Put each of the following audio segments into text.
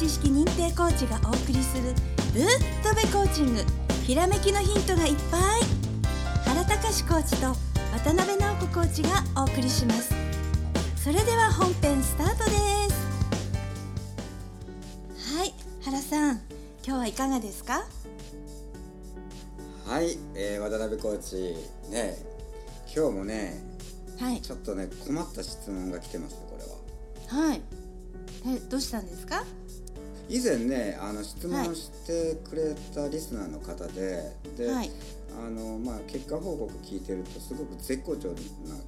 知識認定コーチがお送りするぶっとべコーチング。ひらめきのヒントがいっぱい。原隆コーチと渡辺直子コーチがお送りします。それでは本編スタートです。はい原さん。今日はいかがですか？はい、えー、渡辺コーチ。ね今日もねはい。ちょっとね困った質問が来てますよこれは。はい。えどうしたんですか？以前ねあの質問してくれたリスナーの方で、で、はい。あのまあ結果報告聞いてるとすごく絶好調な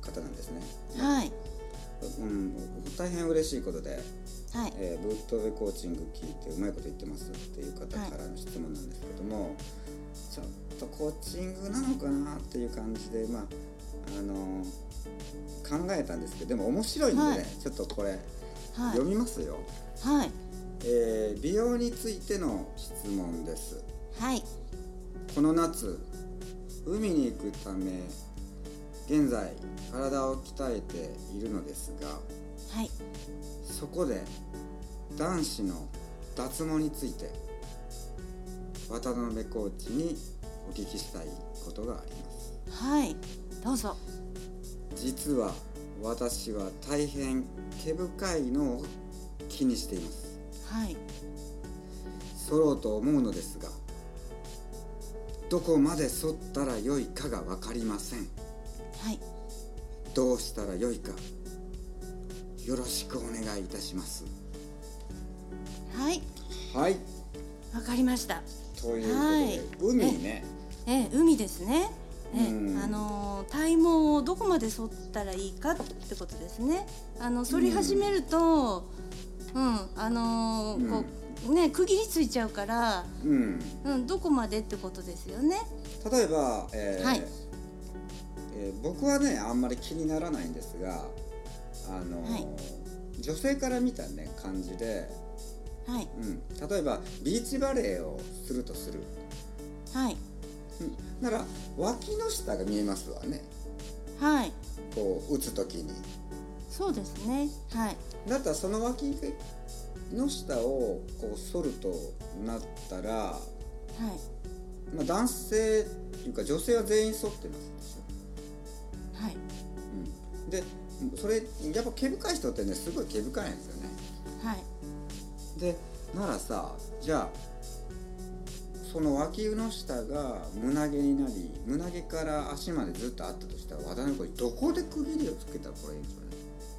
方なんですね、はい。うん、大変嬉しいことで、はい。えーブッドウェイコーチング聞いてうまいこと言ってますっていう方からの質問なんですけども、ちょっとコーチングなのかなっていう感じでまああの考えたんですけどでも面白いんでね、はい。ちょっとこれはい。読みますよ、はいえー美容についての質問です。はい。この夏海に行くため現在体を鍛えているのですがはい。そこで男子の脱毛について渡辺コーチにお聞きしたいことがあります。はい。どうぞ。実は私は大変毛深いのを気にしていますはい。剃ろうと思うのですがどこまで剃ったらよいかが分かりません。はい。どうしたらよいかよろしくお願いいたします。はい。はい。わかりました。ということで、はい。海ね。え海ですね。えうん。あのー体毛をどこまで剃ったらいいかってことですね。あの剃り始めるとうん、あのーこうね区切りついちゃうからうん。うんどこまでってことですよね。例えば、えーはい。えー僕はねあんまり気にならないんですがあのーはい。女性から見たね感じで、はい。うん、例えばビーチバレーをするとする、はい。うん、なら脇の下が見えますわね。はい。こう打つ時にそうですね。はい。だったらその脇の下をこう反るとなったら、はい。まあ、男性っていうか女性は全員反ってますでしょはい。うん、でそれやっぱ毛深い人ってねすごい毛深いんですよね。はい。でならさじゃあその脇の下が胸毛になり胸毛から足までずっとあったとしたら渡辺君どこで区切りをつけたらこれいいんですかね？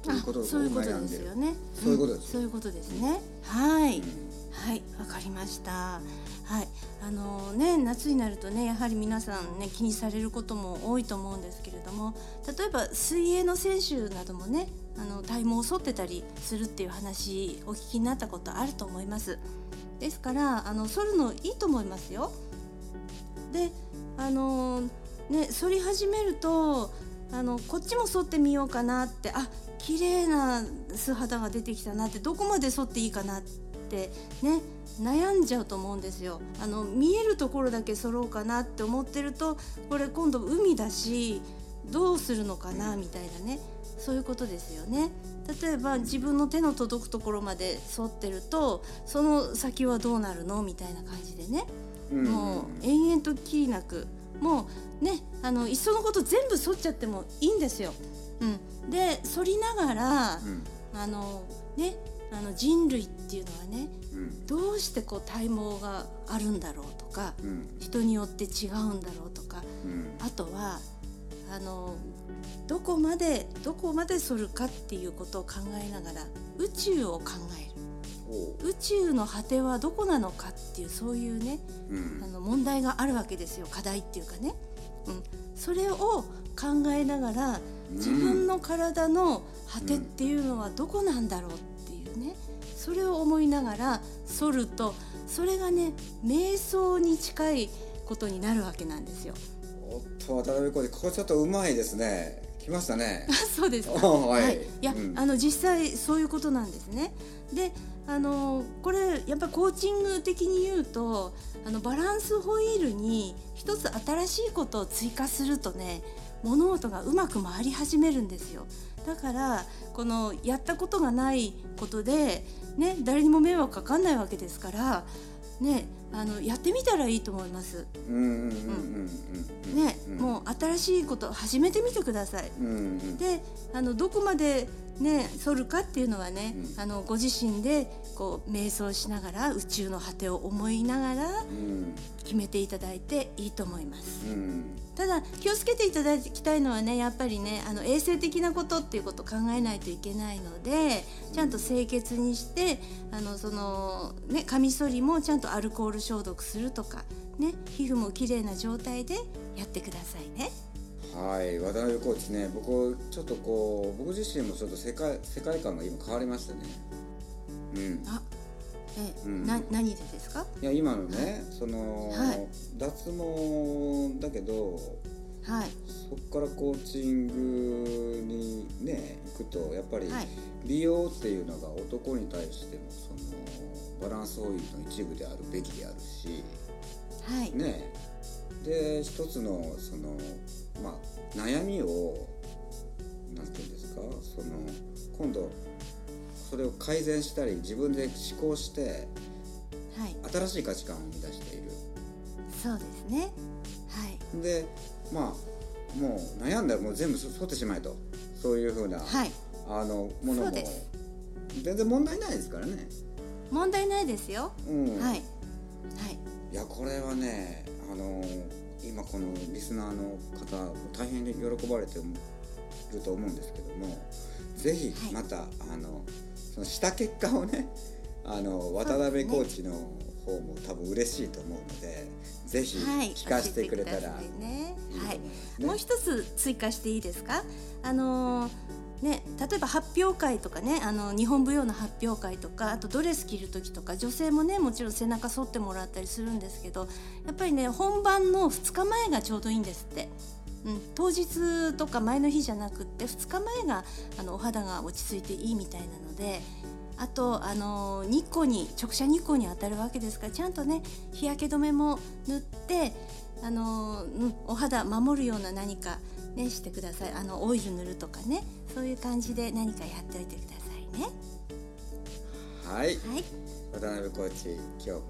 ということそういうことですよね。そういうことですよ。んそういうことですね。はい、うん。はい、わかりました。はい、あのね夏になるとねやはり皆さんね気にされることも多いと思うんですけれども、例えば水泳の選手などもねあの体毛を剃ってたりするっていう話お聞きになったことあると思います。ですからあの剃るのいいと思いますよ。で、あのね剃り始めるとあのこっちも剃ってみようかなってあ綺麗な素肌が出てきたなってどこまで剃っていいかなってね悩んじゃうと思うんですよ。あの見えるところだけ剃ろうかなって思ってるとこれ今度海だしどうするのかなみたいなねそういうことですよね。例えば自分の手の届くところまで剃ってるとその先はどうなるのみたいな感じでね。うん。もう延々ときりなくもうねあのいっそのこと全部剃っちゃってもいいんですよ。うん、で剃りながら、うん。あのねあの人類っていうのはねうん。どうしてこう体毛があるんだろうとかうん。人によって違うんだろうとかうん。あとはあのどこまでどこまで剃るかっていうことを考えながら宇宙を考える宇宙の果てはどこなのかっていうそういうねうん。あの問題があるわけですよ。課題っていうかね、うん、それを考えながら自分の体の果てっていうのはどこなんだろうっていうね。それを思いながら反るとそれがね瞑想に近いことになるわけなんですよ。おっと渡辺コーチこれちょっとうまいですね来ましたね そうですか。お はいいや、うんあの実際そういうことなんですね。で、あのこれやっぱコーチング的に言うと、あのバランスホイールに一つ新しいことを追加するとね、物事がうまく回り始めるんですよ。だからこのやったことがないことでね誰にも迷惑かかんないわけですからねあのやってみたらいいと思います。ね、もう新しいこと始めてみてください。うんうんであのどこまでね反るかっていうのはね、うんあのご自身でこう瞑想しながら宇宙の果てを思いながらうん決めていただいていいと思います。うんただ気をつけていただきたいのはねやっぱりねあの衛生的なことっていうことを考えないといけないのでちゃんと清潔にしてあのそのねカミソリもちゃんとアルコール消毒するとかね皮膚もきれいな状態でやってくださいね。はい渡辺コーチね僕ちょっとこう僕自身もちょっと世界世界観が今変わりましたね。うん。あええうん。な何でですか？いや今のねその、はい。脱毛だけどはい。そこからコーチングにね行くとやっぱりはい。美容っていうのが男に対してもそのバランスオイルの一部であるべきであるしはい。ねで一つのそのまあ悩みをなんていうんですかその今度それを改善したり自分で思考してはい。新しい価値観を生み出している。そうですね。はい。でまあもう悩んだらもう全部そ剃ってしまえとそういうふうな、はい。あのものも全然問題ないですからね。問題ないですよ、うん。はい。はい。いやこれはねあの今このリスナーの方大変に喜ばれてると思うんですけどもぜひはい。また、あのそのした結果をねあの渡辺コーチの方も多分嬉しいと思うのでぜひはい聞かせてくれたらいいねはい。もう一つ追加していいですか？あのーね、例えば発表会とかねあの日本舞踊の発表会とかあとドレス着る時とか女性もねもちろん背中反ってもらったりするんですけどやっぱりね本番の2日前がちょうどいいんですって。うん、当日とか前の日じゃなくって2日前があのお肌が落ち着いていいみたいなのであと、あのー日光に直射日光に当たるわけですからちゃんとね日焼け止めも塗って、あのお肌守るような何か、ね、してくださいあのオイル塗るとかねそういう感じで何かやっておいてくださいね。はいはい、渡辺コーチ今日も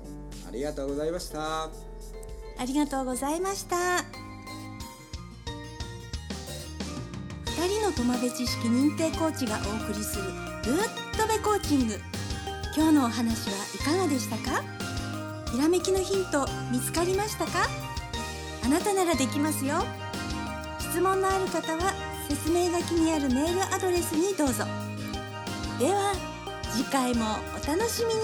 ありがとうございました。ありがとうございました。二人のトマベ知識認定コーチがお送りするルーッとベコーチング。今日のお話はいかがでしたか？ひらめきのヒント見つかりましたか？あなたならできますよ。質問のある方は説明書きにあるメールアドレスにどうぞ。では次回もお楽しみに。